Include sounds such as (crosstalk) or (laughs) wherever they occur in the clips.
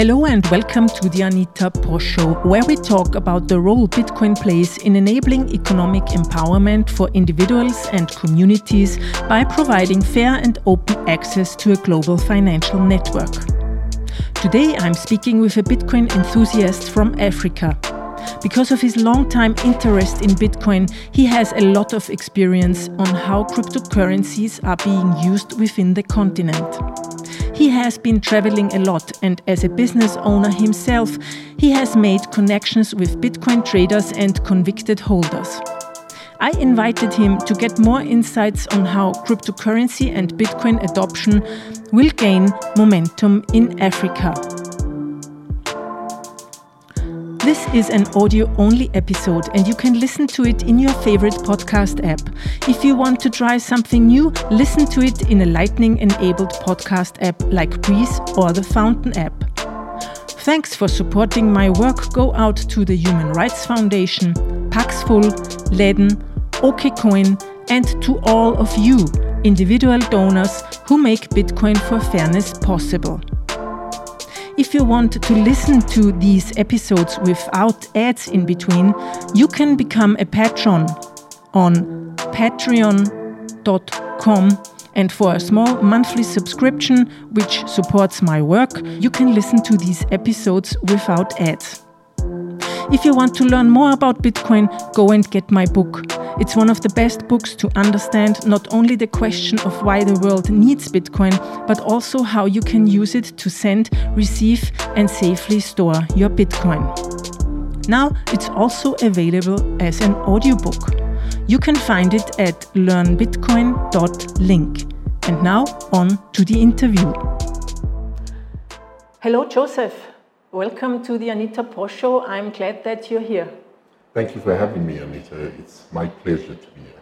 Hello and welcome to the Anita Posch Show, where we talk about the role Bitcoin plays in enabling economic empowerment for individuals and communities by providing fair and open access to a global financial network. Today I'm speaking with a Bitcoin enthusiast from Africa. Because of his long-time interest in Bitcoin, he has a lot of experience on how cryptocurrencies are being used within the continent. He has been traveling a lot, and as a business owner himself, he has made connections with Bitcoin traders and convicted holders. I invited him to get more insights on how cryptocurrency and Bitcoin adoption will gain momentum in Africa. This is an audio only episode, and you can listen to it in your favorite podcast app. If you want to try something new, listen to it in a Lightning enabled podcast app like Breez or the Fountain app. Thanks for supporting my work go out to the Human Rights Foundation, Paxful, Ledn, OKCoin, and to all of you, individual donors who make Bitcoin for Fairness possible. If you want to listen to these episodes without ads in between, you can become a patron on patreon.com. And for a small monthly subscription, which supports my work, you can listen to these episodes without ads. If you want to learn more about Bitcoin, go and get my book. It's one of the best books to understand not only the question of why the world needs Bitcoin, but also how you can use it to send, receive, and safely store your Bitcoin. Now it's also available as an audiobook. You can find it at learnbitcoin.link. And now on to the interview. Hello, Joseph. Welcome to the Anita Posch Show. I'm glad that you're here. Thank you for having me, Anita. It's my pleasure to be here.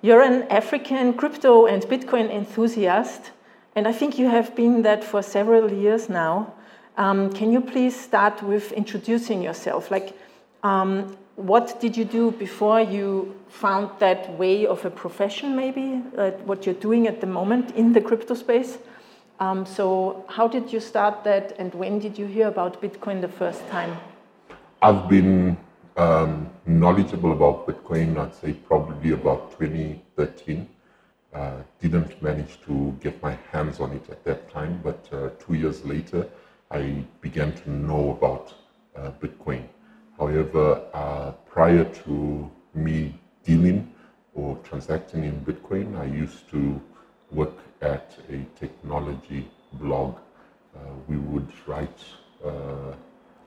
You're an African crypto and Bitcoin enthusiast, and I think you have been that for several years now. Um, can you please start with introducing yourself? Like, um, what did you do before you found that way of a profession, maybe, uh, what you're doing at the moment in the crypto space? Um, so how did you start that and when did you hear about Bitcoin the first time? I've been um, knowledgeable about Bitcoin, I'd say probably about 2013. Uh, didn't manage to get my hands on it at that time, but uh, two years later, I began to know about uh, Bitcoin. However, uh, prior to me dealing or transacting in Bitcoin, I used to work at a technology blog. Uh, we would write uh,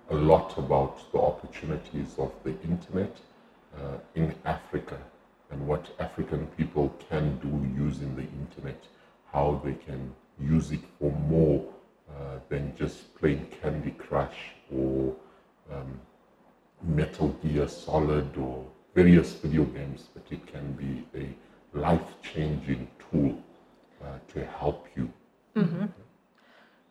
a lot about the opportunities of the internet uh, in Africa and what African people can do using the internet, how they can use it for more uh, than just playing Candy Crush or um, Metal Gear Solid or various video games, but it can be a life changing tool uh, to help you. Mm-hmm.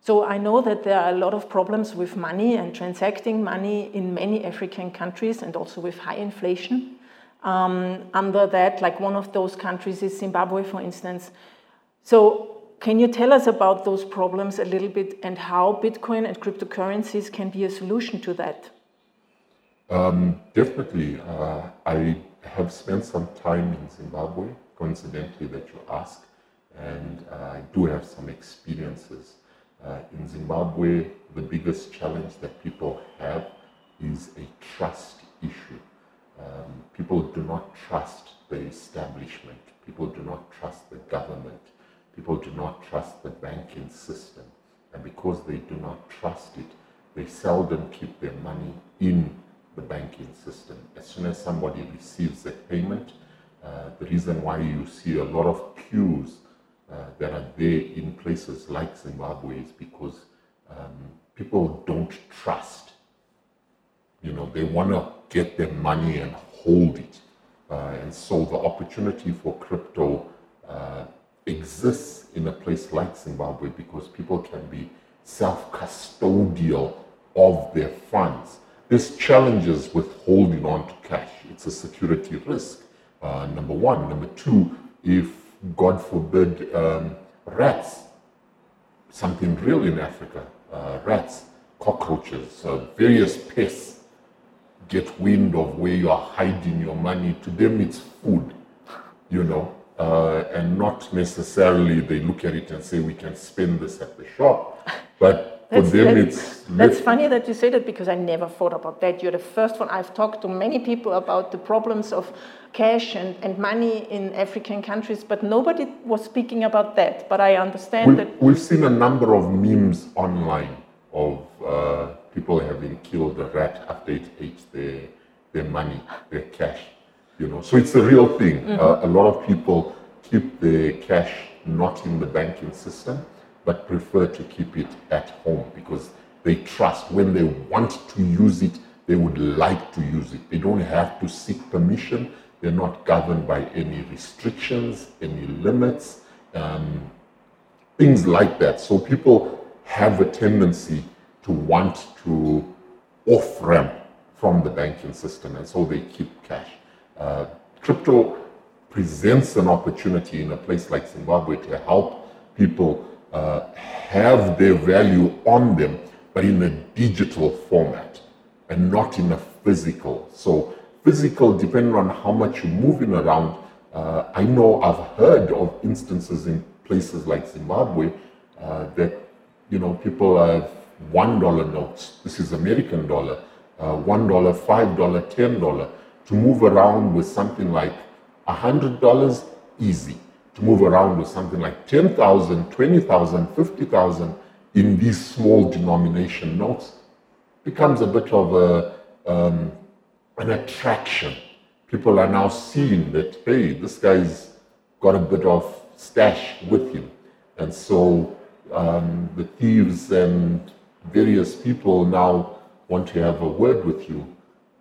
So I know that there are a lot of problems with money and transacting money in many African countries and also with high inflation. Um, under that, like one of those countries is Zimbabwe, for instance. So can you tell us about those problems a little bit and how Bitcoin and cryptocurrencies can be a solution to that? Um, definitely. Uh, I have spent some time in Zimbabwe, coincidentally, that you ask, and uh, I do have some experiences. Uh, in Zimbabwe, the biggest challenge that people have is a trust issue. Um, people do not trust the establishment. People do not trust the government. People do not trust the banking system. And because they do not trust it, they seldom keep their money in the banking system. As soon as somebody receives a payment, uh, the reason why you see a lot of queues that are there in places like Zimbabwe is because um, people don't trust. You know, they want to get their money and hold it. Uh, and so the opportunity for crypto uh, exists in a place like Zimbabwe because people can be self custodial of their funds. There's challenges with holding on to cash. It's a security risk, uh, number one. Number two, if God forbid, um, rats, something real in Africa, uh, rats cockroaches, uh, various pests get wind of where you are hiding your money. To them, it's food, you know, uh, and not necessarily they look at it and say, we can spend this at the shop. But for that's, them, that's, it's. That's funny that you say that because I never thought about that. You're the first one. I've talked to many people about the problems of cash and, and money in African countries, but nobody was speaking about that. But I understand we, that. We've seen a number of memes online of uh, people having killed a rat after it ate their, their money, their cash. You know, so it's a real thing. Mm-hmm. Uh, a lot of people keep their cash not in the banking system, but prefer to keep it at home because they trust when they want to use it, they would like to use it. They don't have to seek permission. They're not governed by any restrictions, any limits, um, things like that. So people have a tendency to want to off ramp from the banking system, and so they keep cash. Uh, crypto presents an opportunity in a place like Zimbabwe to help people uh, have their value on them, but in a digital format and not in a physical. So, physical, depending on how much you're moving around, uh, I know I've heard of instances in places like Zimbabwe uh, that you know people have one dollar notes. This is American dollar, uh, one dollar, five dollar, ten dollar. To move around with something like a hundred dollars, easy. To move around with something like 10,000, 20,000, 50,000 in these small denomination notes becomes a bit of a, um, an attraction. People are now seeing that, hey, this guy's got a bit of stash with him. And so um, the thieves and various people now want to have a word with you.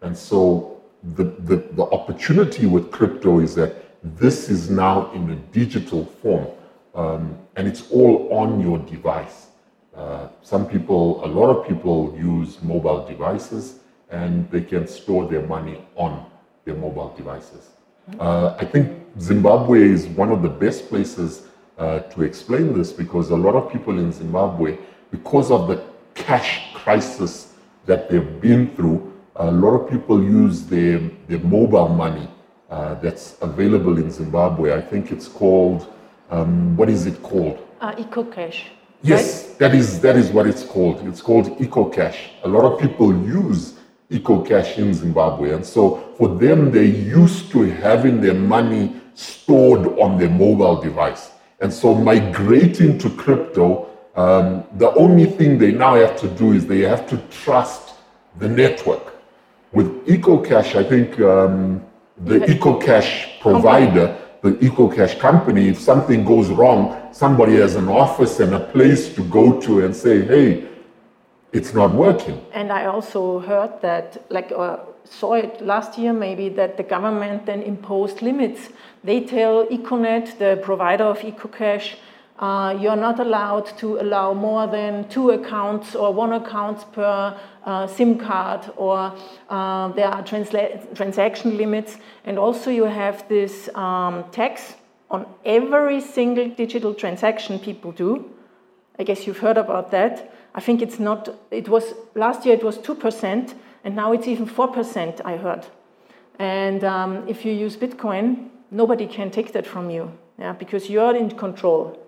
And so the, the, the opportunity with crypto is that this is now in a digital form um, and it's all on your device. Uh, some people, a lot of people use mobile devices and they can store their money on their mobile devices. Uh, I think Zimbabwe is one of the best places uh, to explain this because a lot of people in Zimbabwe, because of the cash crisis that they've been through, a lot of people use their, their mobile money uh, that's available in Zimbabwe. I think it's called, um, what is it called? Uh, EcoCash. Yes, right? that is that is what it's called. It's called EcoCash. A lot of people use EcoCash in Zimbabwe, and so for them, they're used to having their money stored on their mobile device. And so migrating to crypto, um, the only thing they now have to do is they have to trust the network. With EcoCash, I think um, the EcoCash provider, the EcoCash company, if something goes wrong, somebody has an office and a place to go to and say, hey, it's not working. And I also heard that, like, uh, saw it last year maybe, that the government then imposed limits. They tell Econet, the provider of EcoCash, uh, you're not allowed to allow more than two accounts or one account per uh, SIM card, or uh, there are transaction limits. And also, you have this um, tax on every single digital transaction people do. I guess you've heard about that. I think it's not, it was, last year it was 2%, and now it's even 4%, I heard. And um, if you use Bitcoin, nobody can take that from you, yeah, because you're in control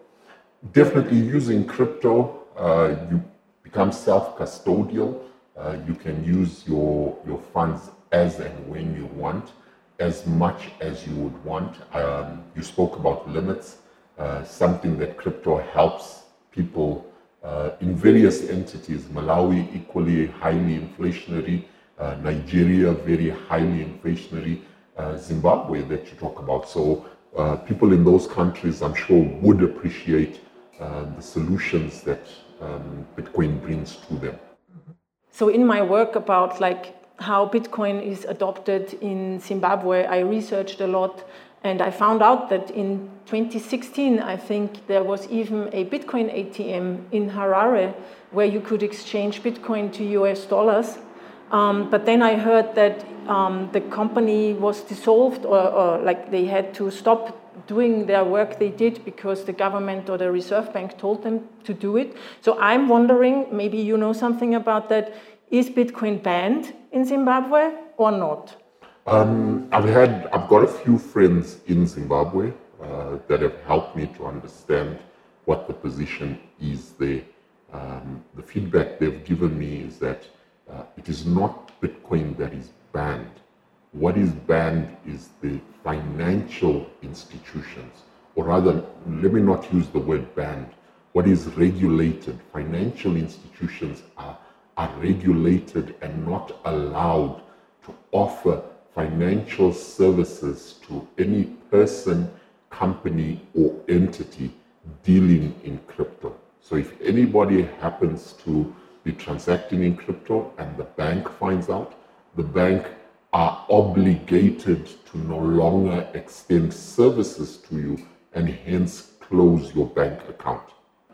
definitely using crypto, uh, you become self-custodial. Uh, you can use your, your funds as and when you want, as much as you would want. Um, you spoke about limits, uh, something that crypto helps people uh, in various entities. Malawi, equally highly inflationary. Uh, Nigeria, very highly inflationary. Uh, Zimbabwe, that you talk about. So people in those countries, I'm sure, would appreciate uh, the solutions that um, Bitcoin brings to them. So, in my work about like how Bitcoin is adopted in Zimbabwe, I researched a lot and I found out that in 2016, I think there was even a Bitcoin ATM in Harare where you could exchange Bitcoin to US dollars. Um, but then I heard that um, the company was dissolved or, or, like they had to stop doing their work they did because the government or the Reserve Bank told them to do it. So I'm wondering, maybe you know something about that. Is Bitcoin banned in Zimbabwe or not? Um, I've had, I've got a few friends in Zimbabwe uh, that have helped me to understand what the position is there. Um, the feedback they've given me is that uh, it is not Bitcoin that is banned. What is banned is the financial institutions, or rather, let me not use the word banned. What is regulated? Financial institutions are, are regulated and not allowed to offer financial services to any person, company, or entity dealing in crypto. So if anybody happens to be transacting in crypto and the bank finds out, the bank are obligated to no longer extend services to you and hence close your bank account.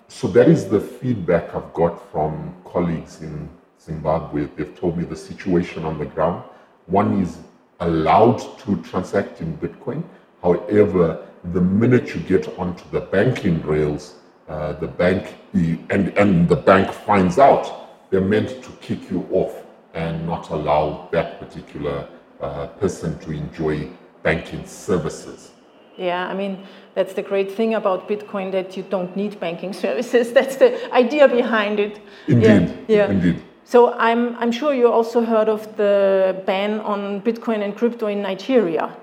So that is the feedback I've got from colleagues in Zimbabwe. They've told me the situation on the ground. One is allowed to transact in Bitcoin. However, the minute you get onto the banking rails, uh, the bank and, and the bank finds out, they're meant to kick you off and not allow that particular uh, person to enjoy banking services. Yeah, I mean, that's the great thing about Bitcoin that you don't need banking (laughs) services. That's the idea behind it. Indeed. Yeah. yeah. Indeed. So I'm, I'm sure you also heard of the ban on Bitcoin and crypto in Nigeria.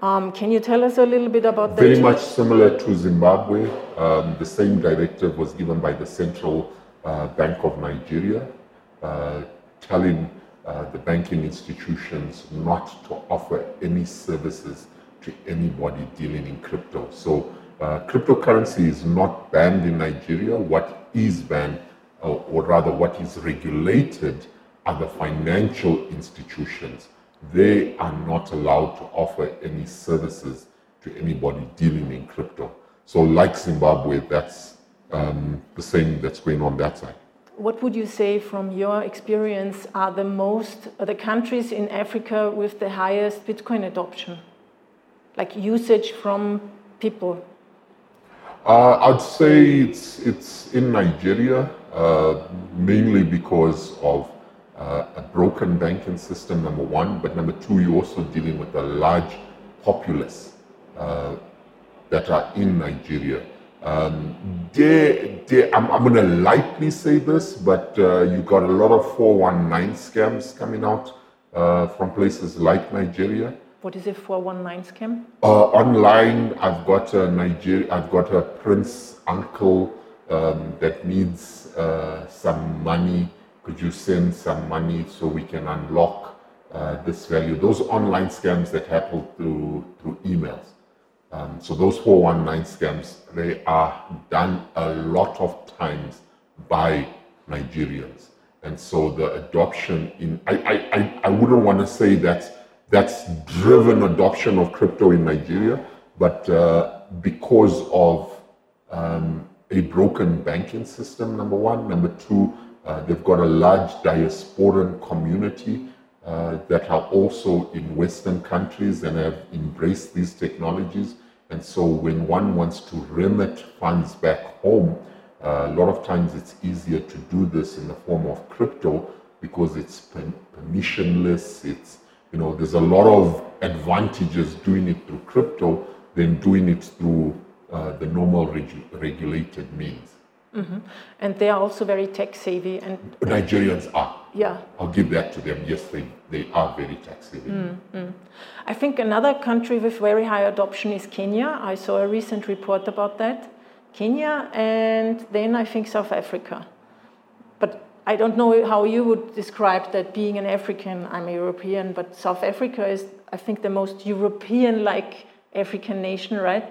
Um, can you tell us a little bit about that? Very much similar to Zimbabwe. Um, the same directive was given by the Central uh, Bank of Nigeria, uh, telling uh, the banking institutions not to offer any services to anybody dealing in crypto. So, uh, cryptocurrency is not banned in Nigeria. What is banned, or, or rather, what is regulated, are the financial institutions. They are not allowed to offer any services to anybody dealing in crypto. So, like Zimbabwe, that's um, the same that's going on that side what would you say from your experience are the most are the countries in Africa with the highest Bitcoin adoption, like usage from people? Uh, I'd say it's it's in Nigeria uh, mainly because of uh, a broken banking system. Number one, but number two, you're also dealing with a large populace uh, that are in Nigeria. Um, they, they, I'm, I'm going to lightly say this, but uh, you got a lot of 419 scams coming out uh, from places like Nigeria. What is a 419 scam? Uh, online, I've got a Nigeria, I've got a prince uncle um, that needs uh, some money. Could you send some money so we can unlock uh, this value? Those online scams that happen through through emails. Um, so those 419 scams, they are done a lot of times by Nigerians. And so the adoption in, I, I, I wouldn't want to say that that's driven adoption of crypto in Nigeria, but uh, because of um, a broken banking system, number one. Number two, uh, they've got a large diasporan community uh, that are also in Western countries and have embraced these technologies. And so when one wants to remit funds back home, uh, a lot of times it's easier to do this in the form of crypto because it's permissionless. It's, you know, there's a lot of advantages doing it through crypto than doing it through uh, the normal regu regulated means. Mm-hmm. And they are also very tech savvy. And Nigerians are. Yeah. I'll give that to them. Yes, they, they are very tech savvy. Mm-hmm. I think another country with very high adoption is Kenya. I saw a recent report about that. Kenya and then I think South Africa. But I don't know how you would describe that being an African. I'm a European, but South Africa is, I think, the most European like African nation, right?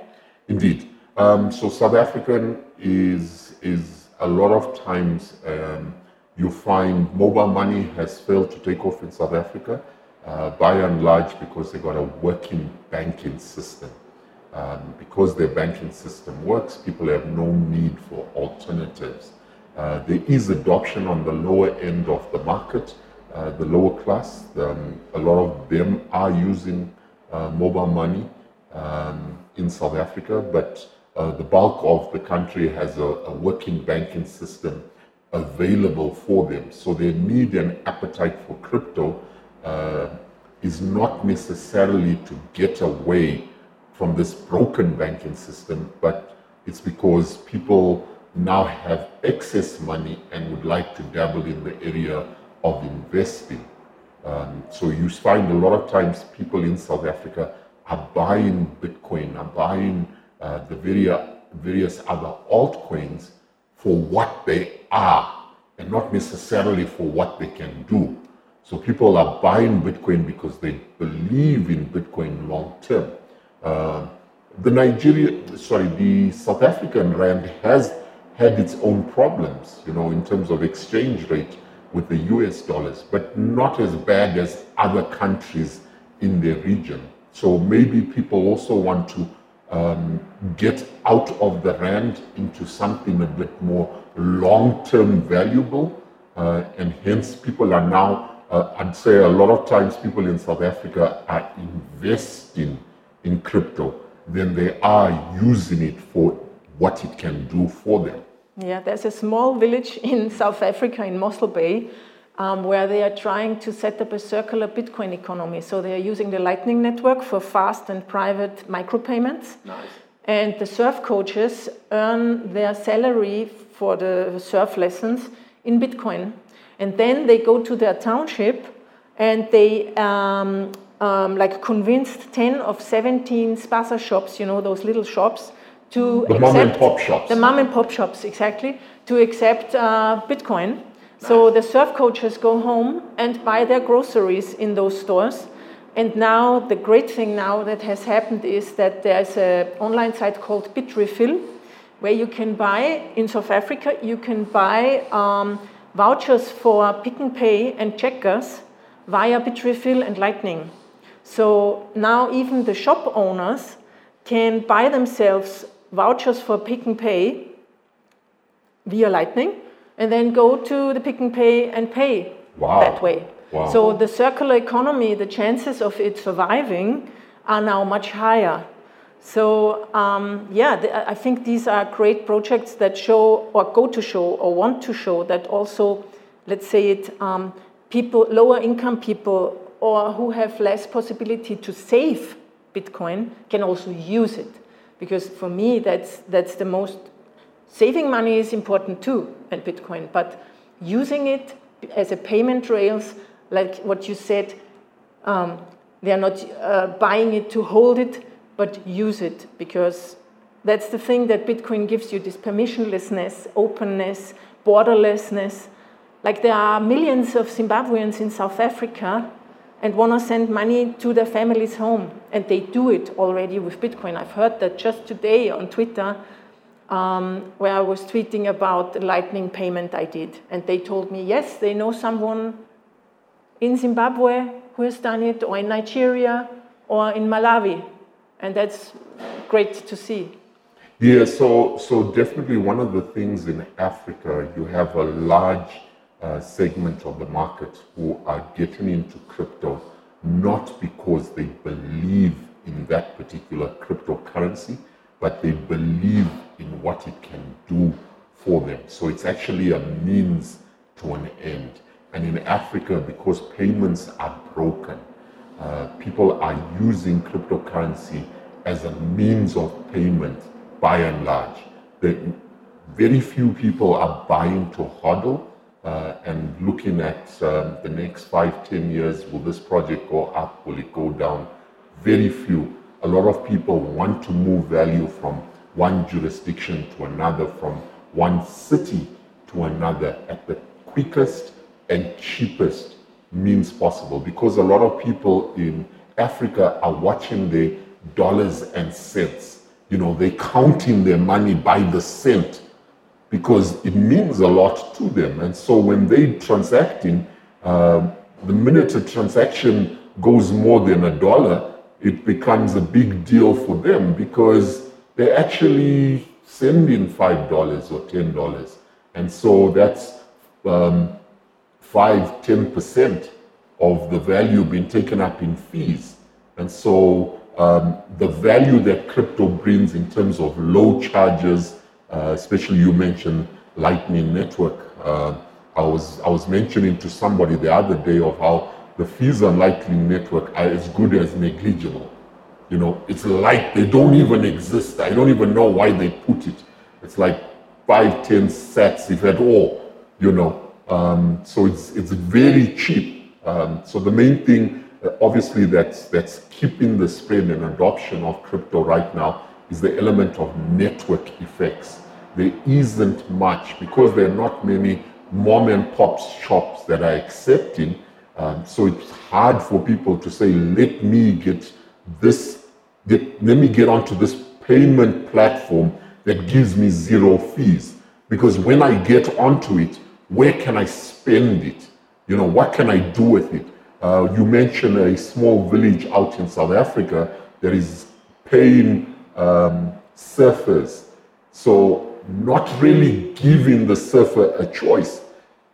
Indeed. Um, so South African is is a lot of times um, you find mobile money has failed to take off in South Africa, uh, by and large because they've got a working banking system. Um, because their banking system works, people have no need for alternatives. Uh, there is adoption on the lower end of the market, uh, the lower class. Um, a lot of them are using uh, mobile money. Um, in South Africa, but uh, the bulk of the country has a, a, working banking system available for them. So their need and appetite for crypto uh, is not necessarily to get away from this broken banking system, but it's because people now have excess money and would like to dabble in the area of investing. Um, so you find a lot of times people in South Africa are buying Bitcoin, are buying uh, the various, various other altcoins for what they are and not necessarily for what they can do. So people are buying Bitcoin because they believe in Bitcoin long term. Uh, the Nigeria, sorry, the South African rand has had its own problems, you know, in terms of exchange rate with the US dollars, but not as bad as other countries in the region. So maybe people also want to um, get out of the rand into something a bit more long-term valuable, uh, and hence people are now, uh, I'd say a lot of times people in South Africa are investing in crypto than they are using it for what it can do for them. Yeah, there's a small village in South Africa, in Mossel Bay, um, where they are trying to set up a circular Bitcoin economy. So they are using the Lightning Network for fast and private micropayments. Nice. And the surf coaches earn their salary for the surf lessons in Bitcoin. And then they go to their township and they um, um, like convinced 10 of 17 spaza shops, you know, those little shops, to the accept mom and pop shops. The mom and pop shops, exactly, to accept uh, Bitcoin. So the surf coaches go home and buy their groceries in those stores. And now the great thing now that has happened is that there's an online site called Bitrefill, where you can buy in South Africa. You can buy um, vouchers for Pick n Pay and Checkers via Bitrefill and Lightning. So now even the shop owners can buy themselves vouchers for Pick n Pay via Lightning and then go to the Pick n Pay and pay wow. that way. Wow. So the circular economy, the chances of it surviving are now much higher. So um, yeah, I think these are great projects that show or go to show or want to show that also, let's say it, um, people, lower income people or who have less possibility to save Bitcoin can also use it because for me that's that's the most saving money is important too in bitcoin but using it as a payment rails like what you said um, they are not uh, buying it to hold it but use it because that's the thing that bitcoin gives you this permissionlessness openness borderlessness like there are millions of zimbabweans in south africa and want to send money to their family's home. And they do it already with Bitcoin. I've heard that just today on Twitter, um, where I was tweeting about the Lightning payment I did. And they told me, yes, they know someone in Zimbabwe who has done it, or in Nigeria, or in Malawi. And that's great to see. Yeah, so, so definitely one of the things in Africa, you have a large uh, segment of the market who are getting into crypto not because they believe in that particular cryptocurrency, but they believe in what it can do for them. So it's actually a means to an end. And in Africa, because payments are broken, uh, people are using cryptocurrency as a means of payment by and large. The, very few people are buying to hodl uh, and looking at um, the next five, ten years, will this project go up? Will it go down? Very few. A lot of people want to move value from one jurisdiction to another, from one city to another at the quickest and cheapest means possible because a lot of people in Africa are watching their dollars and cents. You know, they're counting their money by the cent because it means a lot to them. And so when they're transacting, uh, the minute a transaction goes more than a dollar, it becomes a big deal for them because they're actually sending five dollars or ten dollars, and so that's um, five, ten percent of the value being taken up in fees. And so um, the value that crypto brings in terms of low charges, uh, especially you mentioned Lightning Network. Uh, I was I was mentioning to somebody the other day of how the fees on Lightning Network are as good as negligible. You know, it's like they don't even exist. I don't even know why they put it. It's like five, ten sets, if at all. You know, um, so it's it's very cheap. Um, so the main thing, uh, obviously, that's that's keeping the spread and adoption of crypto right now is the element of network effects. There isn't much because there are not many mom and pop shops that are accepting. Um, so it's hard for people to say, let me get this, get, let me get onto this payment platform that gives me zero fees. Because when I get onto it, where can I spend it? You know, what can I do with it? Uh, you mentioned a small village out in South Africa that is paying um, surfers. So not really giving the surfer a choice.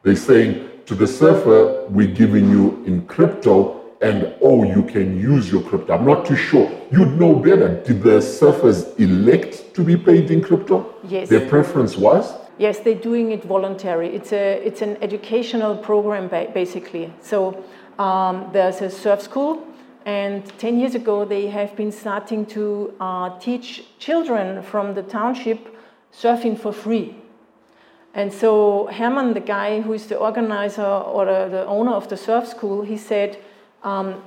They're saying to the surfer, we're giving you in crypto and oh, you can use your crypto. I'm not too sure. You'd know better. Did the surfers elect to be paid in crypto? Yes. Their preference was? Yes, they're doing it voluntary. It's, a, it's an educational program, basically. So um, there's a surf school, and 10 years ago, they have been starting to uh, teach children from the township surfing for free. And so Herman, the guy who is the organizer or the, owner of the surf school, he said, um,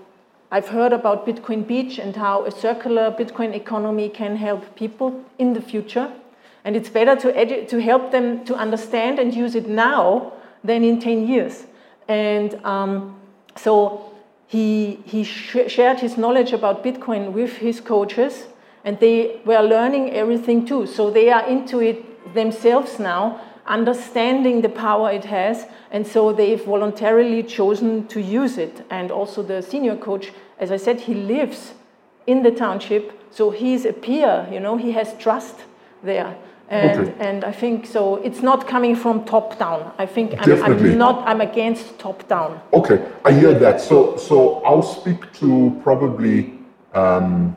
I've heard about Bitcoin Beach and how a circular Bitcoin economy can help people in the future. And it's better to, to help them to understand and use it now than in 10 years. And um, so he, he sh shared his knowledge about Bitcoin with his coaches and they were learning everything too. So they are into it themselves now, understanding the power it has, and so they've voluntarily chosen to use it. And also the senior coach, as I said, he lives in the township, so he's a peer, you know, he has trust there. And, okay. and I think so. It's not coming from top down. I think I'm, I'm, not. I'm against top down. Okay, I hear that. So so I'll speak to probably um,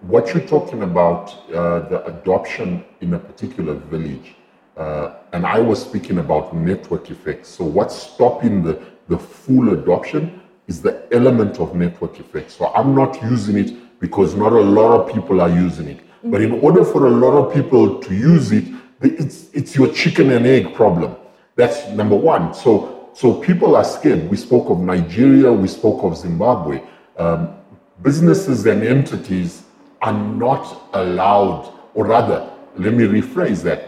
what you're talking about, uh, the adoption in a particular village, uh, and I was speaking about network effects. So what's stopping the, the full adoption is the element of network effects. So I'm not using it because not a lot of people are using it. But in order for a lot of people to use it, it's, it's your chicken and egg problem. That's number one. So, so people are scared. We spoke of Nigeria, we spoke of Zimbabwe. Um, businesses and entities are not allowed, or rather, let me rephrase that.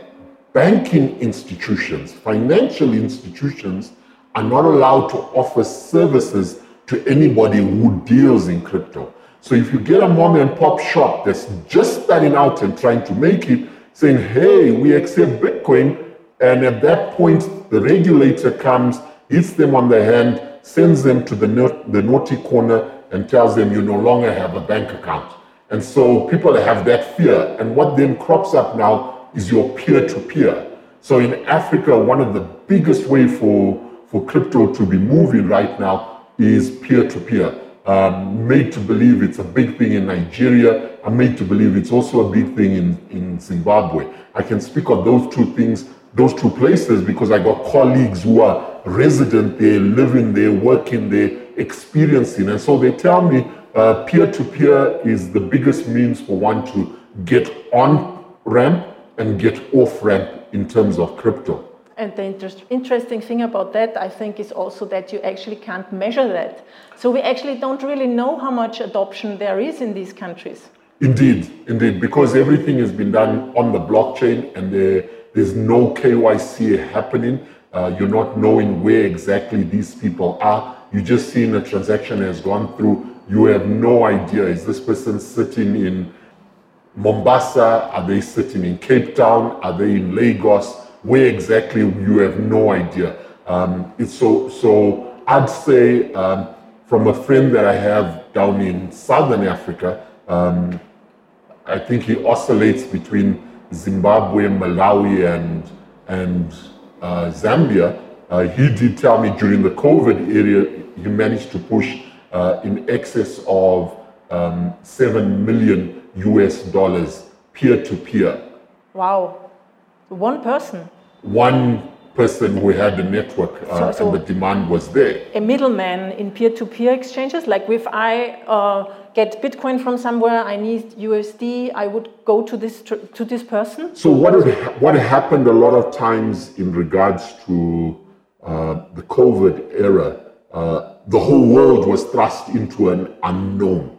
Banking institutions, financial institutions are not allowed to offer services to anybody who deals in crypto. So if you get a mom and pop shop that's just starting out and trying to make it, saying, hey, we accept Bitcoin, and at that point, the regulator comes, hits them on the hand, sends them to the, the naughty corner, and tells them you no longer have a bank account. And so people have that fear. And what then crops up now is your peer to peer. So in Africa, one of the biggest way for, for crypto to be moving right now is peer to peer. Um, made to believe it's a big thing in Nigeria. I'm made to believe it's also a big thing in, in Zimbabwe. I can speak of those two things, those two places, because I got colleagues who are resident there, living there, working there, experiencing. And so they tell me peer to peer is the biggest means for one to get on ramp and get off ramp in terms of crypto. And the inter interesting thing about that, I think, is also that you actually can't measure that. So we actually don't really know how much adoption there is in these countries. Indeed, indeed, because everything has been done on the blockchain and there, there's no KYC happening. Uh, you're not knowing where exactly these people are. You just seeing a transaction has gone through you have no idea. Is this person sitting in Mombasa? Are they sitting in Cape Town? Are they in Lagos? Where exactly? You have no idea. Um, it's so, so I'd say um, from a friend that I have down in Southern Africa, um, I think he oscillates between Zimbabwe, Malawi, and, and uh, Zambia. Uh, he did tell me during the COVID area, he managed to push uh, in excess of um, 7 million US dollars peer to peer. Wow. One person? One person who had the network uh, so, so and the demand was there. A middleman in peer to peer exchanges? Like if I uh, get Bitcoin from somewhere, I need USD, I would go to this, to this person? So, what, what happened a lot of times in regards to uh, the COVID era, uh, the whole world was thrust into an unknown.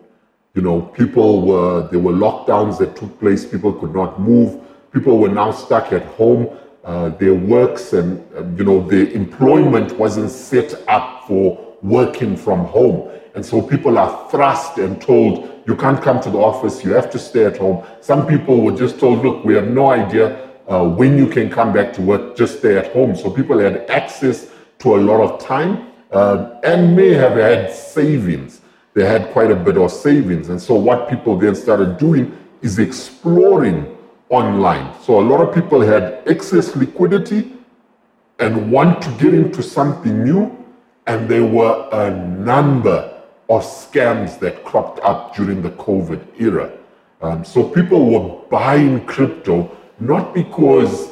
You know, people were, there were lockdowns that took place, people could not move, people were now stuck at home. Uh, their works and, uh, you know, their employment wasn't set up for working from home. And so people are thrust and told, you can't come to the office, you have to stay at home. Some people were just told, look, we have no idea uh, when you can come back to work, just stay at home. So people had access to a lot of time uh, and may have had savings. They had quite a bit of savings. And so what people then started doing is exploring online. So a lot of people had excess liquidity and want to get into something new. And there were a number of scams that cropped up during the COVID era. Um, so people were buying crypto not because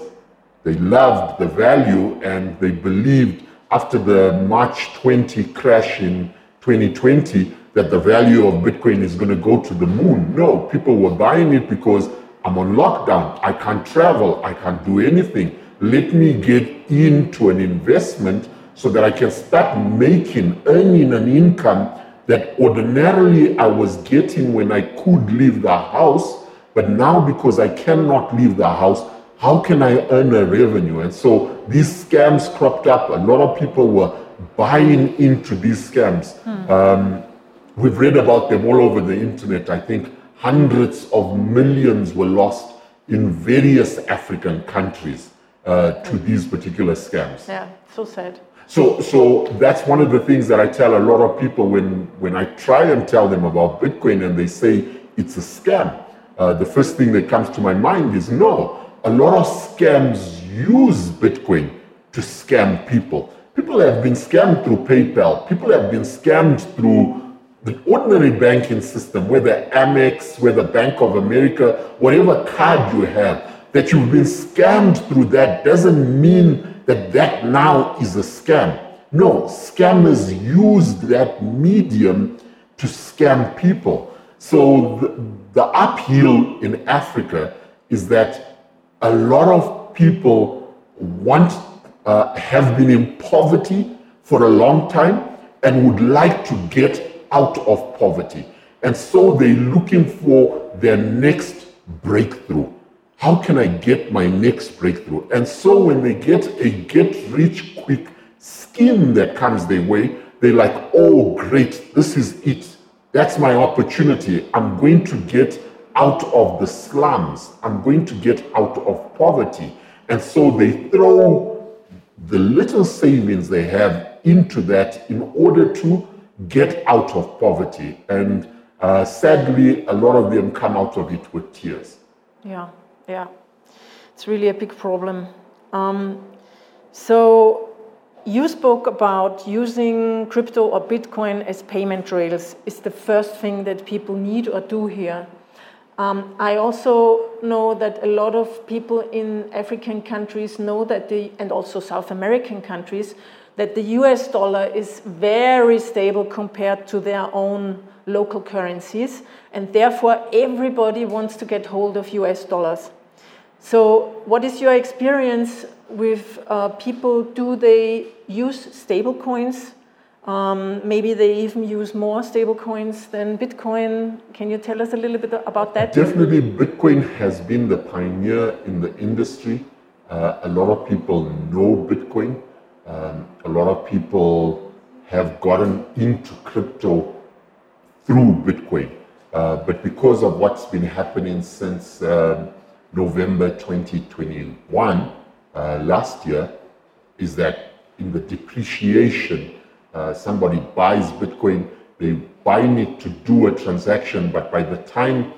they loved the value and they believed after the March 20 crash in 2020 that the value of Bitcoin is going to go to the moon. No, people were buying it because I'm on lockdown. I can't travel. I can't do anything. Let me get into an investment so that I can start making, earning an income that ordinarily I was getting when I could leave the house but now, because I cannot leave the house, how can I earn a revenue? And so these scams cropped up. A lot of people were buying into these scams. Hmm. Um, we've read about them all over the internet. I think hundreds of millions were lost in various African countries uh, to these particular scams. Yeah, so sad. So, so that's one of the things that I tell a lot of people when, when I try and tell them about Bitcoin and they say it's a scam uh, the first thing that comes to my mind is no, a lot of scams use Bitcoin to scam people. People have been scammed through PayPal. People have been scammed through the ordinary banking system, whether Amex, whether Bank of America, whatever card you have, that you've been scammed through that doesn't mean that that now is a scam. No, scammers use that medium to scam people. So the, the uphill in Africa is that a lot of people want, uh, have been in poverty for a long time and would like to get out of poverty. And so they're looking for their next breakthrough. How can I get my next breakthrough? And so when they get a get rich quick scheme that comes their way, they're like, oh, great, this is it. That's my opportunity. I'm going to get out of the slums. I'm going to get out of poverty. And so they throw the little savings they have into that in order to get out of poverty. And uh, sadly, a lot of them come out of it with tears. Yeah, yeah. It's really a big problem. Um, so you spoke about using crypto or Bitcoin as payment rails is the first thing that people need or do here. Um, I also know that a lot of people in African countries know that the, and also South American countries, that the US dollar is very stable compared to their own local currencies, and therefore everybody wants to get hold of US dollars. So, what is your experience with uh, people? Do they use stable coins? Um, maybe they even use more stable coins than Bitcoin. Can you tell us a little bit about that? Definitely, Bitcoin has been the pioneer in the industry. Uh, a lot of people know Bitcoin. Um, a lot of people have gotten into crypto through Bitcoin. Uh, but because of what's been happening since um, November 2021, uh, last year, is that in the depreciation, uh, somebody buys Bitcoin, they buy it to do a transaction, but by the time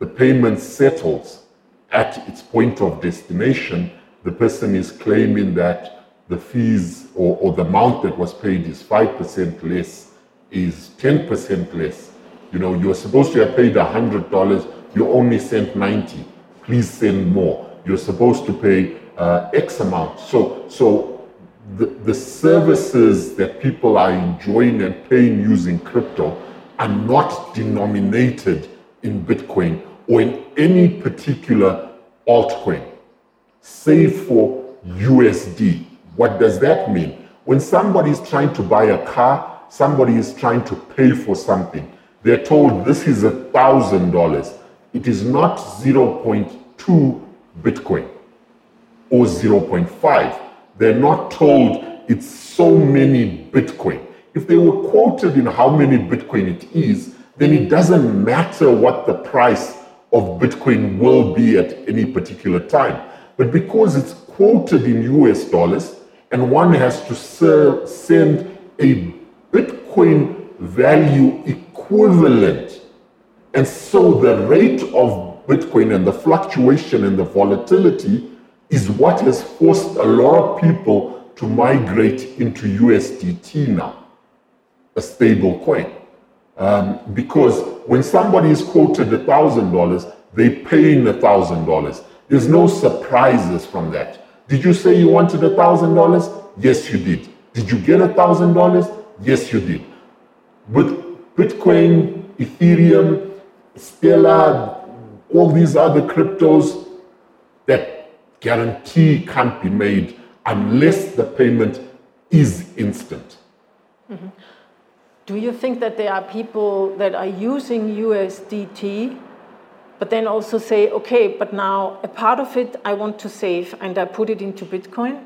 the payment settles at its point of destination, the person is claiming that the fees or, or the amount that was paid is 5% less, is 10% less. You know, you're supposed to have paid $100, you only sent 90. Please send more. You're supposed to pay uh, X amount. So, so the, the services that people are enjoying and paying using crypto are not denominated in Bitcoin or in any particular altcoin, save for USD. What does that mean? When somebody is trying to buy a car, somebody is trying to pay for something, they're told this is a thousand dollars. It is not 0.2 Bitcoin or 0.5. They're not told it's so many Bitcoin. If they were quoted in how many Bitcoin it is, then it doesn't matter what the price of Bitcoin will be at any particular time. But because it's quoted in US dollars and one has to serve, send a Bitcoin value equivalent, and so the rate of Bitcoin and the fluctuation and the volatility is what has forced a lot of people to migrate into USDT now, a stable coin. Um, because when somebody is quoted $1,000, they're paying $1,000. There's no surprises from that. Did you say you wanted a $1,000? Yes, you did. Did you get a $1,000? Yes, you did. With Bitcoin, Ethereum, Stellar, all these other cryptos, that guarantee can't be made unless the payment is instant. Mm-hmm. Do you think that there are people that are using USDT, but then also say, okay, but now a part of it I want to save and I put it into Bitcoin?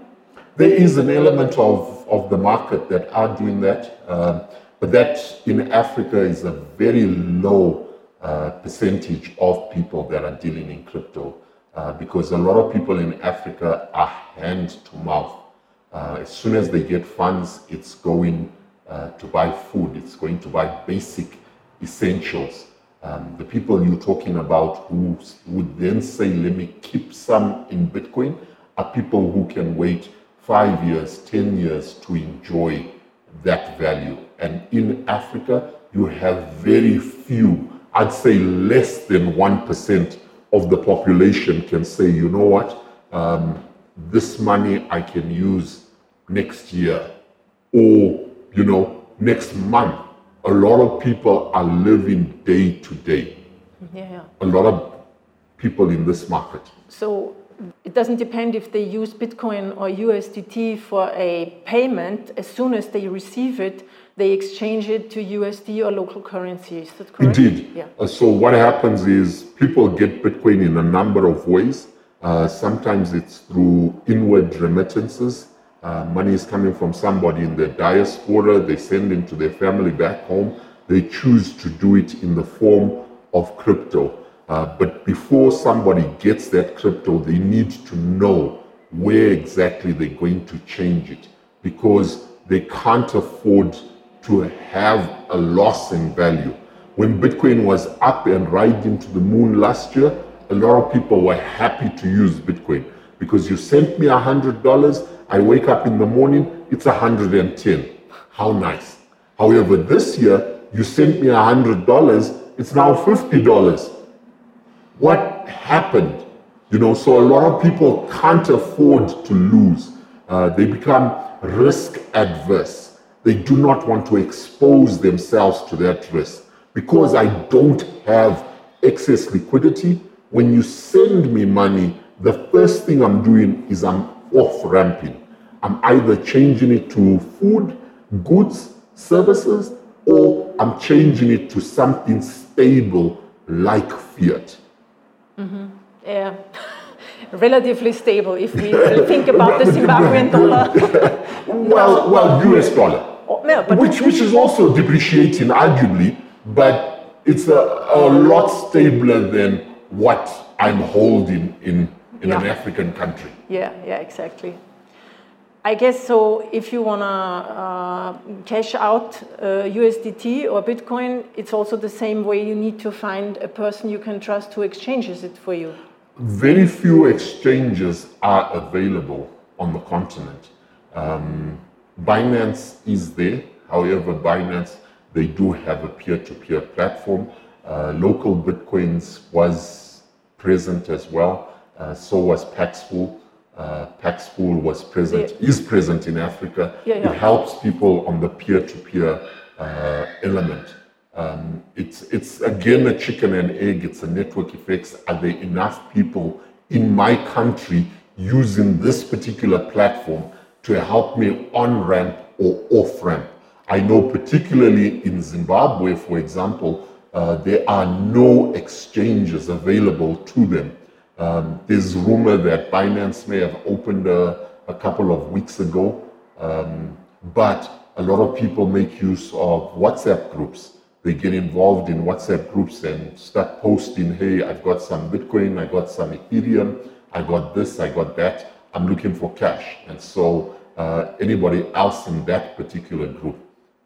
There is an element of, of the market that are doing that, um, but that in Africa is a very low uh, percentage of people that are dealing in crypto uh, because a lot of people in Africa are hand to mouth. Uh, as soon as they get funds, it's going uh, to buy food, it's going to buy basic essentials. Um, the people you're talking about who would then say, let me keep some in Bitcoin, are people who can wait five years, 10 years to enjoy that value. And in Africa, you have very few, I'd say less than 1% of the population can say, you know what, um, this money I can use next year or you know, next month, a lot of people are living day to day. Yeah. A lot of people in this market. So it doesn't depend if they use Bitcoin or USDT for a payment. As soon as they receive it, they exchange it to USD or local currency. Is that correct? Indeed. Yeah. Uh, so what happens is people get Bitcoin in a number of ways. Uh, sometimes it's through inward remittances uh, money is coming from somebody in the diaspora, they send it to their family back home. They choose to do it in the form of crypto. Uh, but before somebody gets that crypto, they need to know where exactly they're going to change it because they can't afford to have a loss in value. When Bitcoin was up and riding to the moon last year, a lot of people were happy to use Bitcoin because you sent me a hundred dollars I wake up in the morning, it's 110. How nice. However, this year, you sent me $100, it's now $50. What happened? You know, so a lot of people can't afford to lose. Uh, they become risk adverse. They do not want to expose themselves to that risk. Because I don't have excess liquidity, when you send me money, the first thing I'm doing is I'm off ramping. I'm either changing it to food, goods, services, or I'm changing it to something stable like fiat. Mm-hmm. Yeah. (laughs) Relatively stable if we think about the Zimbabwean dollar. (laughs) well, well, US dollar. Oh, no, which, which is also depreciating, arguably, but it's a, a lot stabler than what I'm holding in in yeah. an African country. Yeah, yeah, exactly. I guess so. If you want to uh, cash out uh, USDT or Bitcoin, it's also the same way you need to find a person you can trust who exchanges it for you. Very few exchanges are available on the continent. Um, Binance is there. However, Binance they do have a peer-to-peer platform. Uh, LocalBitcoins was present as well. Uh, so was Paxful. Uh, Paxful was present, yeah. is present in Africa. Yeah, yeah. It helps people on the peer-to-peer uh, element. Um, it's, it's again a chicken and egg. It's a network effects. Are there enough people in my country using this particular platform to help me on ramp or off ramp? I know particularly in Zimbabwe, for example, uh, there are no exchanges available to them. Um, there's rumor that Binance may have opened a, a couple of weeks ago, um, but a lot of people make use of WhatsApp groups. They get involved in WhatsApp groups and start posting, hey, I've got some Bitcoin, I got some Ethereum, I got this, I got that, I'm looking for cash. And so uh, anybody else in that particular group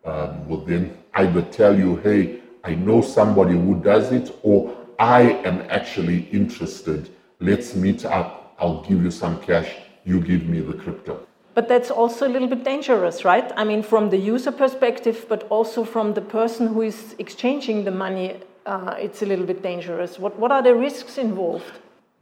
um, will then either tell you, hey, I know somebody who does it, or I am actually interested. Let's meet up. I'll give you some cash. You give me the crypto. But that's also a little bit dangerous, right? I mean, from the user perspective, but also from the person who is exchanging the money, uh, it's a little bit dangerous. What, what are the risks involved?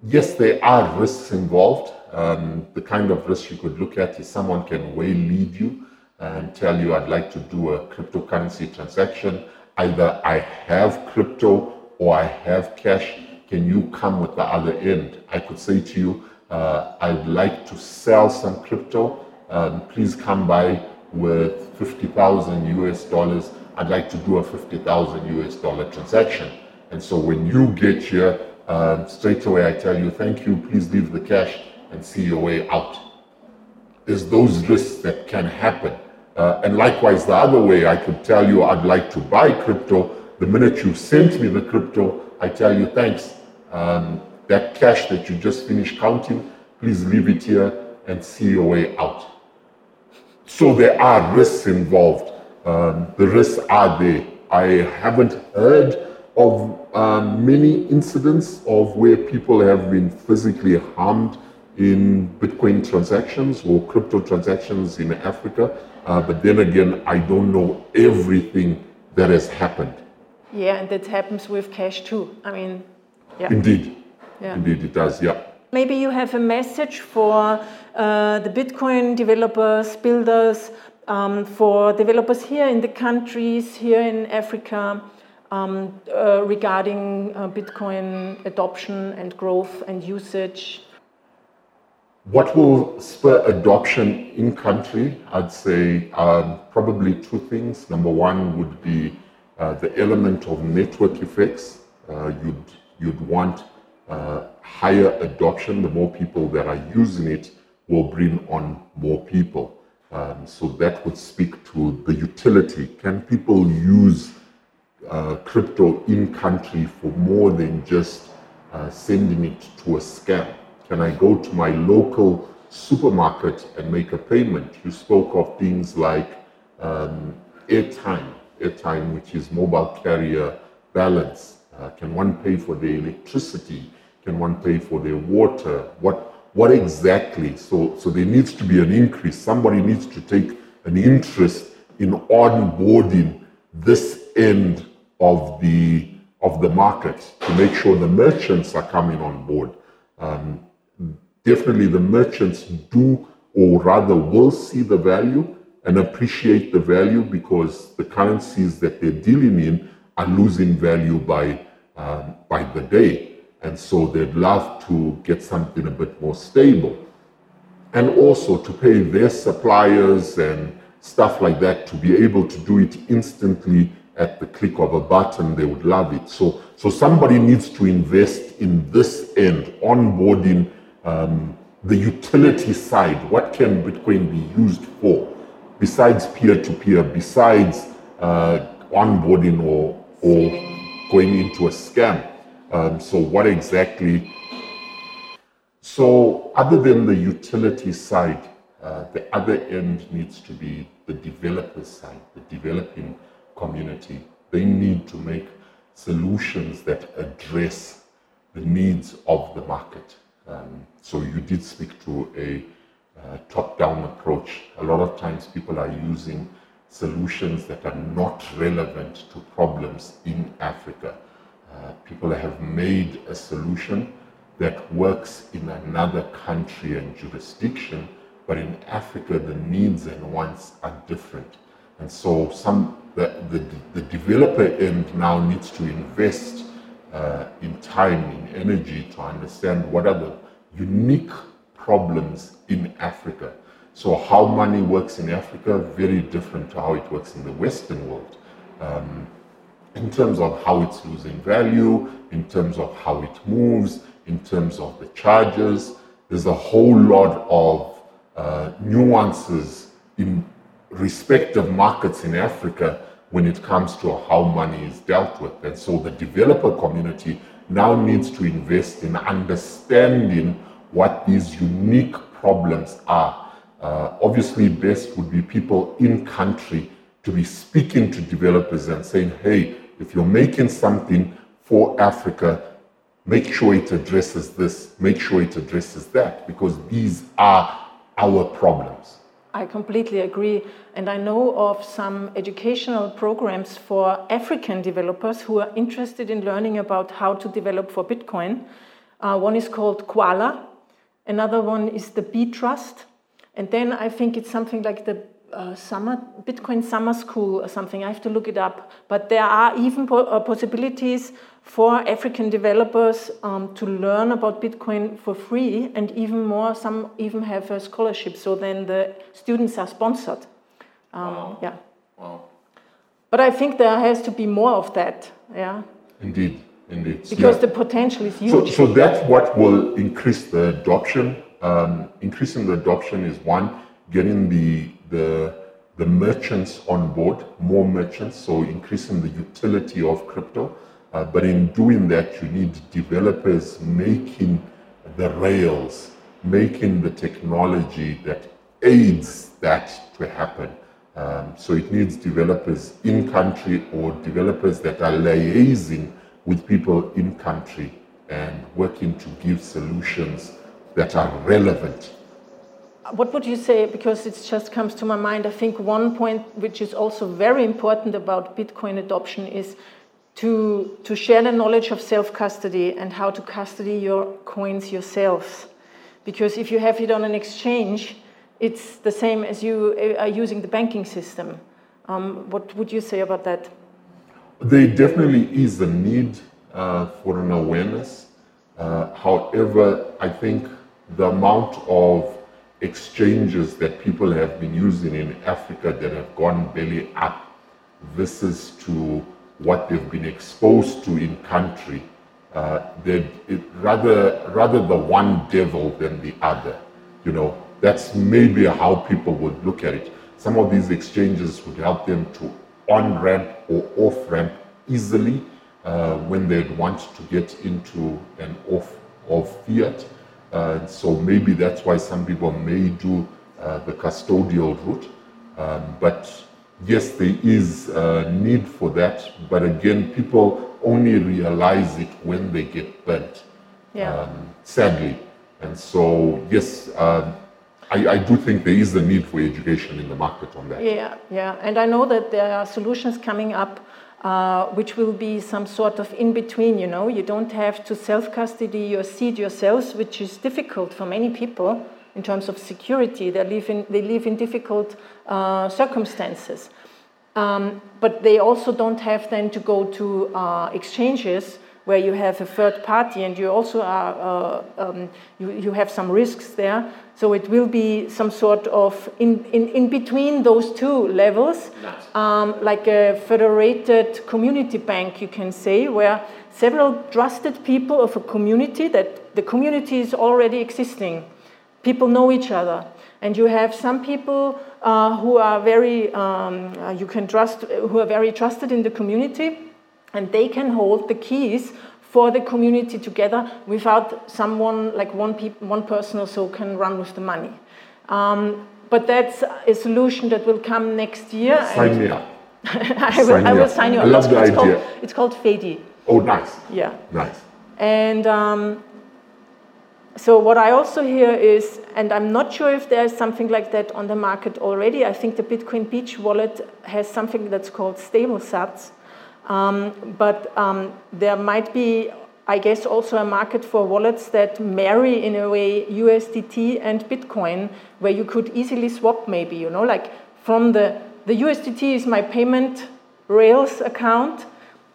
Yes, there are risks involved. Um, the kind of risk you could look at is someone can way lead you and tell you, I'd like to do a cryptocurrency transaction. Either I have crypto or I have cash. Can you come with the other end? I could say to you, uh, I'd like to sell some crypto. Um, please come by with 50,000 US dollars. I'd like to do a 50,000 US dollar transaction. And so when you get here, um, straight away I tell you, thank you, please leave the cash and see your way out. There's those risks that can happen. Uh, and likewise, the other way, I could tell you I'd like to buy crypto. The minute you sent me the crypto, I tell you thanks. Um, that cash that you just finished counting, please leave it here and see your way out. So there are risks involved. Um, the risks are there. I haven't heard of um, many incidents of where people have been physically harmed in Bitcoin transactions or crypto transactions in Africa. Uh, but then again, I don't know everything that has happened. Yeah, and that happens with cash too. I mean, yeah. Indeed. Yeah. Indeed, it does, yeah. Maybe you have a message for uh, the Bitcoin developers, builders, um, for developers here in the countries, here in Africa, um, uh, regarding uh, Bitcoin adoption and growth and usage what will spur adoption in country? I'd say um, probably two things. Number one would be uh, the element of network effects. Uh, you'd, you'd want uh, higher adoption. The more people that are using it will bring on more people. Um, so that would speak to the utility. Can people use uh, crypto in country for more than just uh, sending it to a scam? Can I go to my local supermarket and make a payment? You spoke of things like um, airtime, airtime, which is mobile carrier balance. Uh, can one pay for their electricity? Can one pay for their water? What what exactly? So so there needs to be an increase. Somebody needs to take an interest in onboarding this end of the of the market to make sure the merchants are coming on board. Um, definitely the merchants do, or rather will see the value and appreciate the value because the currencies that they're dealing in are losing value by, um, by the day. And so they'd love to get something a bit more stable. And also to pay their suppliers and stuff like that to be able to do it instantly at the click of a button, they would love it. So, so somebody needs to invest in this end, onboarding um, the utility side, what can Bitcoin be used for besides peer-to-peer, besides uh, onboarding or, or going into a scam? Um, so what exactly? So other than the utility side, uh, the other end needs to be the developer side, the developing community. They need to make solutions that address the needs of the market. Um, so you did speak to a uh, top-down approach. A lot of times people are using solutions that are not relevant to problems in Africa. Uh, people have made a solution that works in another country and jurisdiction, but in Africa the needs and wants are different. And so some the, the, the developer end now needs to invest uh, in time, in energy to understand what are the unique problems in Africa. So how money works in Africa, very different to how it works in the Western world. Um, in terms of how it's losing value, in terms of how it moves, in terms of the charges. There's a whole lot of uh, nuances in respective markets in Africa when it comes to how money is dealt with. And so the developer community now needs to invest in understanding what these unique problems are. Uh, obviously, best would be people in country to be speaking to developers and saying, hey, if you're making something for Africa, make sure it addresses this, make sure it addresses that, because these are our problems. I completely agree. And I know of some educational programs for African developers who are interested in learning about how to develop for Bitcoin. Uh, one is called Qala, another one is the B Trust. And then I think it's something like the uh, summer Bitcoin summer school or something. I have to look it up. But there are even po uh, possibilities for African developers um, to learn about Bitcoin for free, and even more, some even have a scholarship. So then the students are sponsored. Um, wow. Yeah. Wow. But I think there has to be more of that. Yeah. Indeed. Indeed. Because yeah. the potential is huge. So, so that's what will increase the adoption. Um, increasing the adoption is one, getting the the, the merchants on board, more merchants, so increasing the utility of crypto. Uh, but in doing that, you need developers making the rails, making the technology that aids that to happen. Um, so it needs developers in country or developers that are liaising with people in country and working to give solutions that are relevant what would you say, because it just comes to my mind, I think one point which is also very important about Bitcoin adoption is to, to share the knowledge of self-custody and how to custody your coins yourselves. Because if you have it on an exchange, it's the same as you uh, are using the banking system. Um, what would you say about that? There definitely is a need uh, for an awareness. Uh, however, I think the amount of exchanges that people have been using in Africa that have gone belly up versus to what they've been exposed to in country, uh, that rather rather the one devil than the other. You know, that's maybe how people would look at it. Some of these exchanges would help them to on ramp or off ramp easily uh, when they'd want to get into an off of fiat. Uh, so maybe that's why some people may do uh, the custodial route. Um, but yes, there is a need for that. But again, people only realize it when they get burnt, yeah. um, sadly. And so, yes, um, I, I, do think there is a need for education in the market on that. Yeah, yeah. And I know that there are solutions coming up uh, which will be some sort of in between, you know. You don't have to self custody your seed yourselves, which is difficult for many people in terms of security. They live in, they live in difficult uh, circumstances. Um, but they also don't have then to go to uh, exchanges where you have a third party and you also are, uh, um, you, you have some risks there. So it will be some sort of in, in, in between those two levels, nice. um, like a federated community bank, you can say, where several trusted people of a community that the community is already existing. People know each other. And you have some people uh, who are very, um, uh, you can trust, who are very trusted in the community, and they can hold the keys for the community together without someone like one, pe- one person or so can run with the money. Um, but that's a solution that will come next year. Sign me up. (laughs) I, will, sign I will sign you up. I love it's, the it's idea. Called, it's called Fedi. Oh, nice. Yeah. Nice. And um, so what I also hear is, and I'm not sure if there is something like that on the market already. I think the Bitcoin Beach wallet has something that's called stable sats, um, but um, there might be, I guess, also a market for wallets that marry in a way USDT and Bitcoin, where you could easily swap. Maybe you know, like from the the USDT is my payment rails account,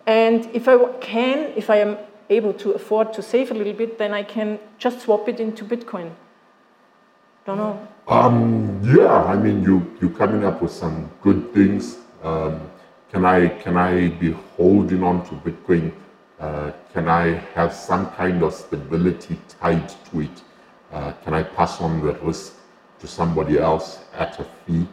and if I can, if I am able to afford to save a little bit, then I can just swap it into Bitcoin. Don't know. Um, yeah, I mean, you you're coming up with some good things. Um, can I can I be holding on to Bitcoin? Uh, can I have some kind of stability tied to it? Uh, can I pass on the risk to somebody else at a fee?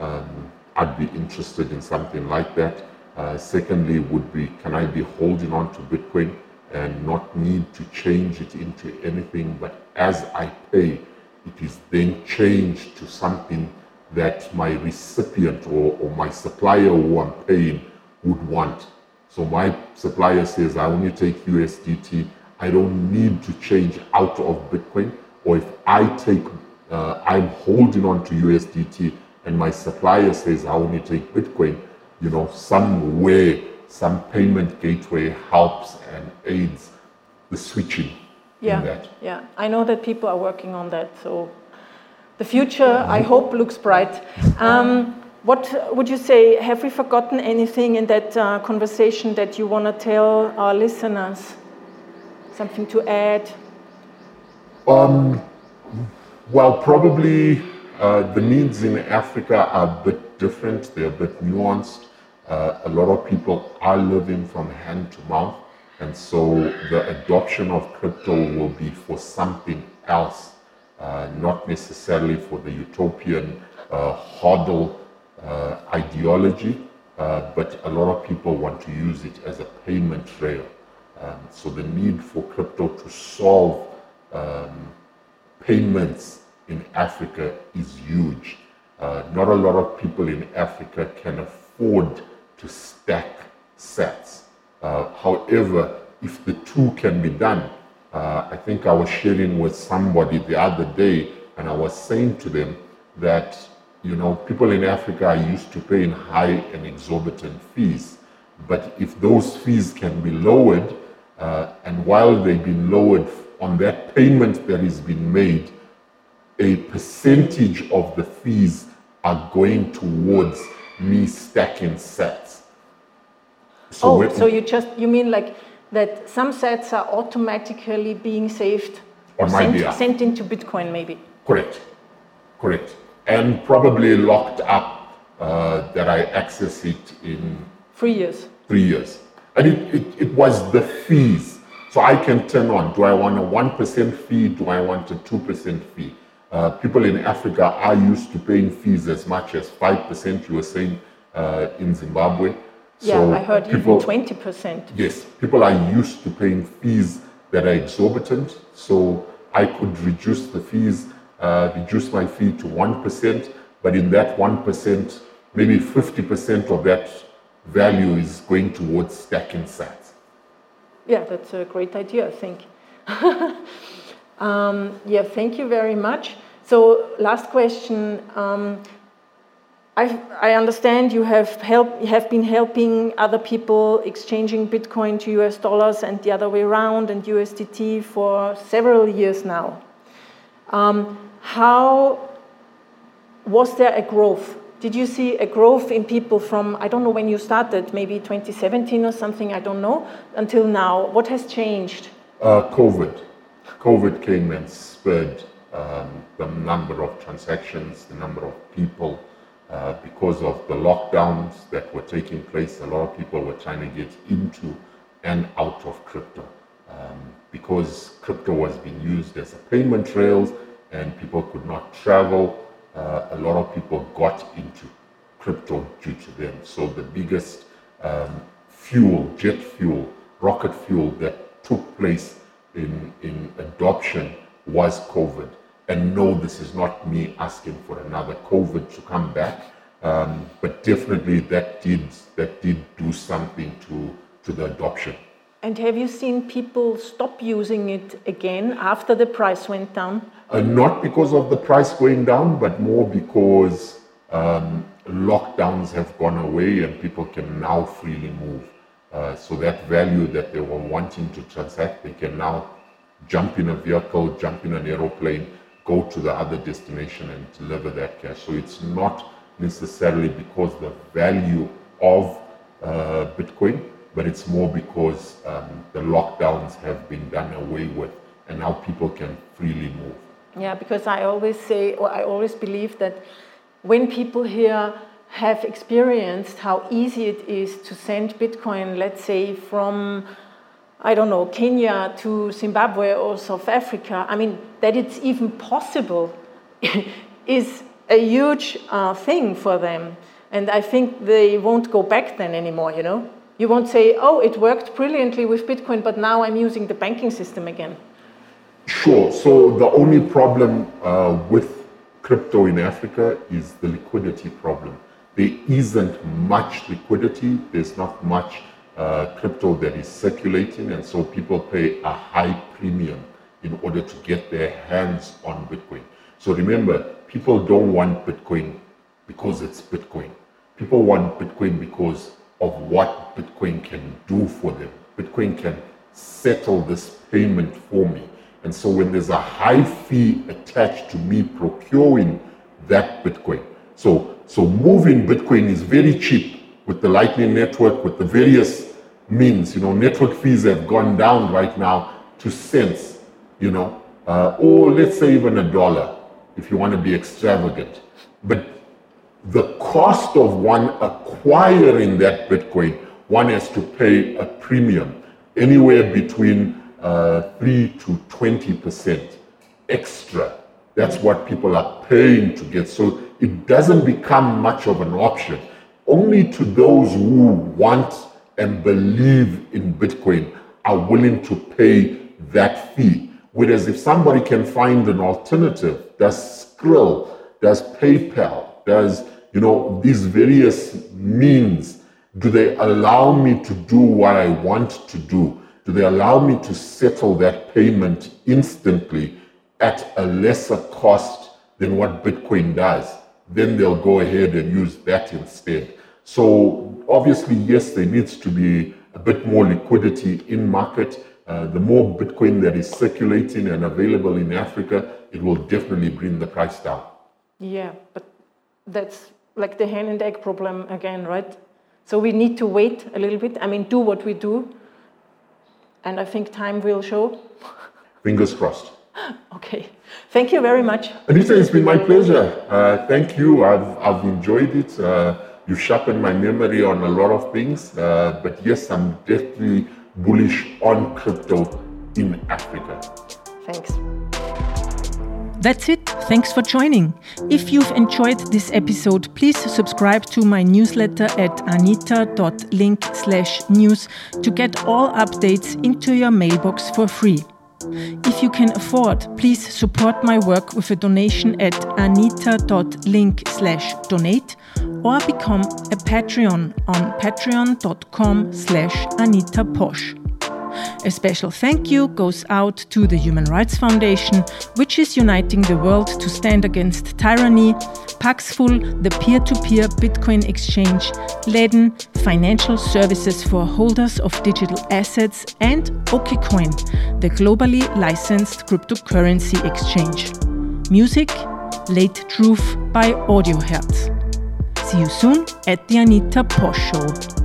Um, I'd be interested in something like that. Uh, secondly, would be can I be holding on to Bitcoin and not need to change it into anything, but as I pay, it is then changed to something that my recipient or, or my supplier who I'm paying would want. So my supplier says, I only take USDT. I don't need to change out of Bitcoin. Or if I take, uh, I'm holding on to USDT and my supplier says, I only take Bitcoin, you know, some way some payment gateway helps and aids the switching yeah, Yeah, I know that people are working on that. So the future, I hope, looks bright. Um, what would you say? Have we forgotten anything in that uh, conversation that you want to tell our listeners? Something to add? Um, well, probably uh, the needs in Africa are a bit different, they're a bit nuanced. Uh, a lot of people are living from hand to mouth, and so the adoption of crypto will be for something else, not necessarily for the utopian uh, hodl uh, ideology, uh, but a lot of people want to use it as a payment trail. Um, so the need for crypto to solve um, payments in Africa is huge. Uh, not a lot of people in Africa can afford to stack sats. Uh, however, if the two can be done, uh, I think I was sharing with somebody the other day, and I was saying to them that you know people in Africa are used to paying high and exorbitant fees, but if those fees can be lowered, uh, and while they've been lowered on that payment that is being made, a percentage of the fees are going towards me stacking sats. So oh, so you just you mean like that some sats are automatically being saved or sent, sent into Bitcoin maybe? Correct, correct, and probably locked up uh, that I access it in three years. Three years, and it, it, it was the fees. So I can turn on. Do I want a one percent fee? Do I want a two percent fee? Uh, people in Africa are used to paying fees as much as five percent. You were saying uh, in Zimbabwe. Yeah, so I heard people, even 20%. Yes, people are used to paying fees that are exorbitant. So I could reduce the fees, uh, reduce my fee to 1%, but in that 1%, maybe 50% of that value is going towards stacking sats. Yeah, that's a great idea, I think. (laughs) um, yeah, thank you very much. So, last question. Um, I, I understand you have, help, have been helping other people exchanging Bitcoin to US dollars and the other way around and USDT for several years now. Um, how was there a growth? Did you see a growth in people from, I don't know when you started, maybe 2017 or something, I don't know, until now? What has changed? Uh, COVID. COVID came and spurred um, the number of transactions, the number of people uh, because of the lockdowns that were taking place, a lot of people were trying to get into and out of crypto. Um, because crypto was being used as a payment rails and people could not travel, uh, a lot of people got into crypto due to them. So the biggest um, fuel, jet fuel, rocket fuel that took place in, in adoption was COVID and no, this is not me asking for another COVID to come back, um, but definitely that did that did do something to to the adoption. And have you seen people stop using it again after the price went down? Uh, not because of the price going down, but more because um, lockdowns have gone away and people can now freely move. Uh, so that value that they were wanting to transact, they can now jump in a vehicle, jump in an aeroplane, go to the other destination and deliver that cash. So it's not necessarily because the value of uh, Bitcoin, but it's more because um, the lockdowns have been done away with and now people can freely move. Yeah, because I always say, or I always believe that when people here have experienced how easy it is to send Bitcoin, let's say from, I don't know, Kenya to Zimbabwe or South Africa, I mean, that it's even possible (laughs) is a huge uh, thing for them. And I think they won't go back then anymore, you know? You won't say, oh, it worked brilliantly with Bitcoin, but now I'm using the banking system again. Sure. So the only problem uh, with crypto in Africa is the liquidity problem. There isn't much liquidity. There's not much uh, crypto that is circulating, and so people pay a high premium in order to get their hands on Bitcoin. So remember, people don't want Bitcoin because it's Bitcoin. People want Bitcoin because of what Bitcoin can do for them. Bitcoin can settle this payment for me. And so when there's a high fee attached to me procuring that Bitcoin, so, so moving Bitcoin is very cheap with the Lightning Network, with the various means. You know, network fees have gone down right now to cents, you know, uh, or let's say even a dollar if you want to be extravagant. But the cost of one acquiring that Bitcoin, one has to pay a premium, anywhere between uh, 3 to 20% extra. That's what people are paying to get. So it doesn't become much of an option. Only to those who want and believe in Bitcoin are willing to pay that fee. Whereas if somebody can find an alternative, does Skrill, does PayPal, does you know these various means, do they allow me to do what I want to do? Do they allow me to settle that payment instantly at a lesser cost than what Bitcoin does? Then they'll go ahead and use that instead. So obviously, yes, there needs to be a bit more liquidity in market uh, the more Bitcoin that is circulating and available in Africa, it will definitely bring the price down. Yeah, but that's like the hen and egg problem again, right? So we need to wait a little bit. I mean, do what we do, and I think time will show. (laughs) Fingers crossed. Okay. Thank you very much. Anita, it's been my pleasure. Uh, thank you. I've, I've enjoyed it. Uh, you sharpened my memory on a lot of things. Uh, but yes, I'm definitely bullish on crypto in Africa. Thanks. That's it. Thanks for joining. If you've enjoyed this episode, please subscribe to my newsletter at anita.link slash news to get all updates into your mailbox for free. If you can afford, please support my work with a donation at anita.link slash donate or become a Patreon on patreon.com slash Anita Posch. A special thank you goes out to the Human Rights Foundation, which is uniting the world to stand against tyranny, Paxful, the peer to peer Bitcoin exchange, Ledn, financial services for holders of digital assets, and OKCoin, the globally licensed cryptocurrency exchange. Music, Late Truth by Audiohertz. See you soon at the Anita Posch Show.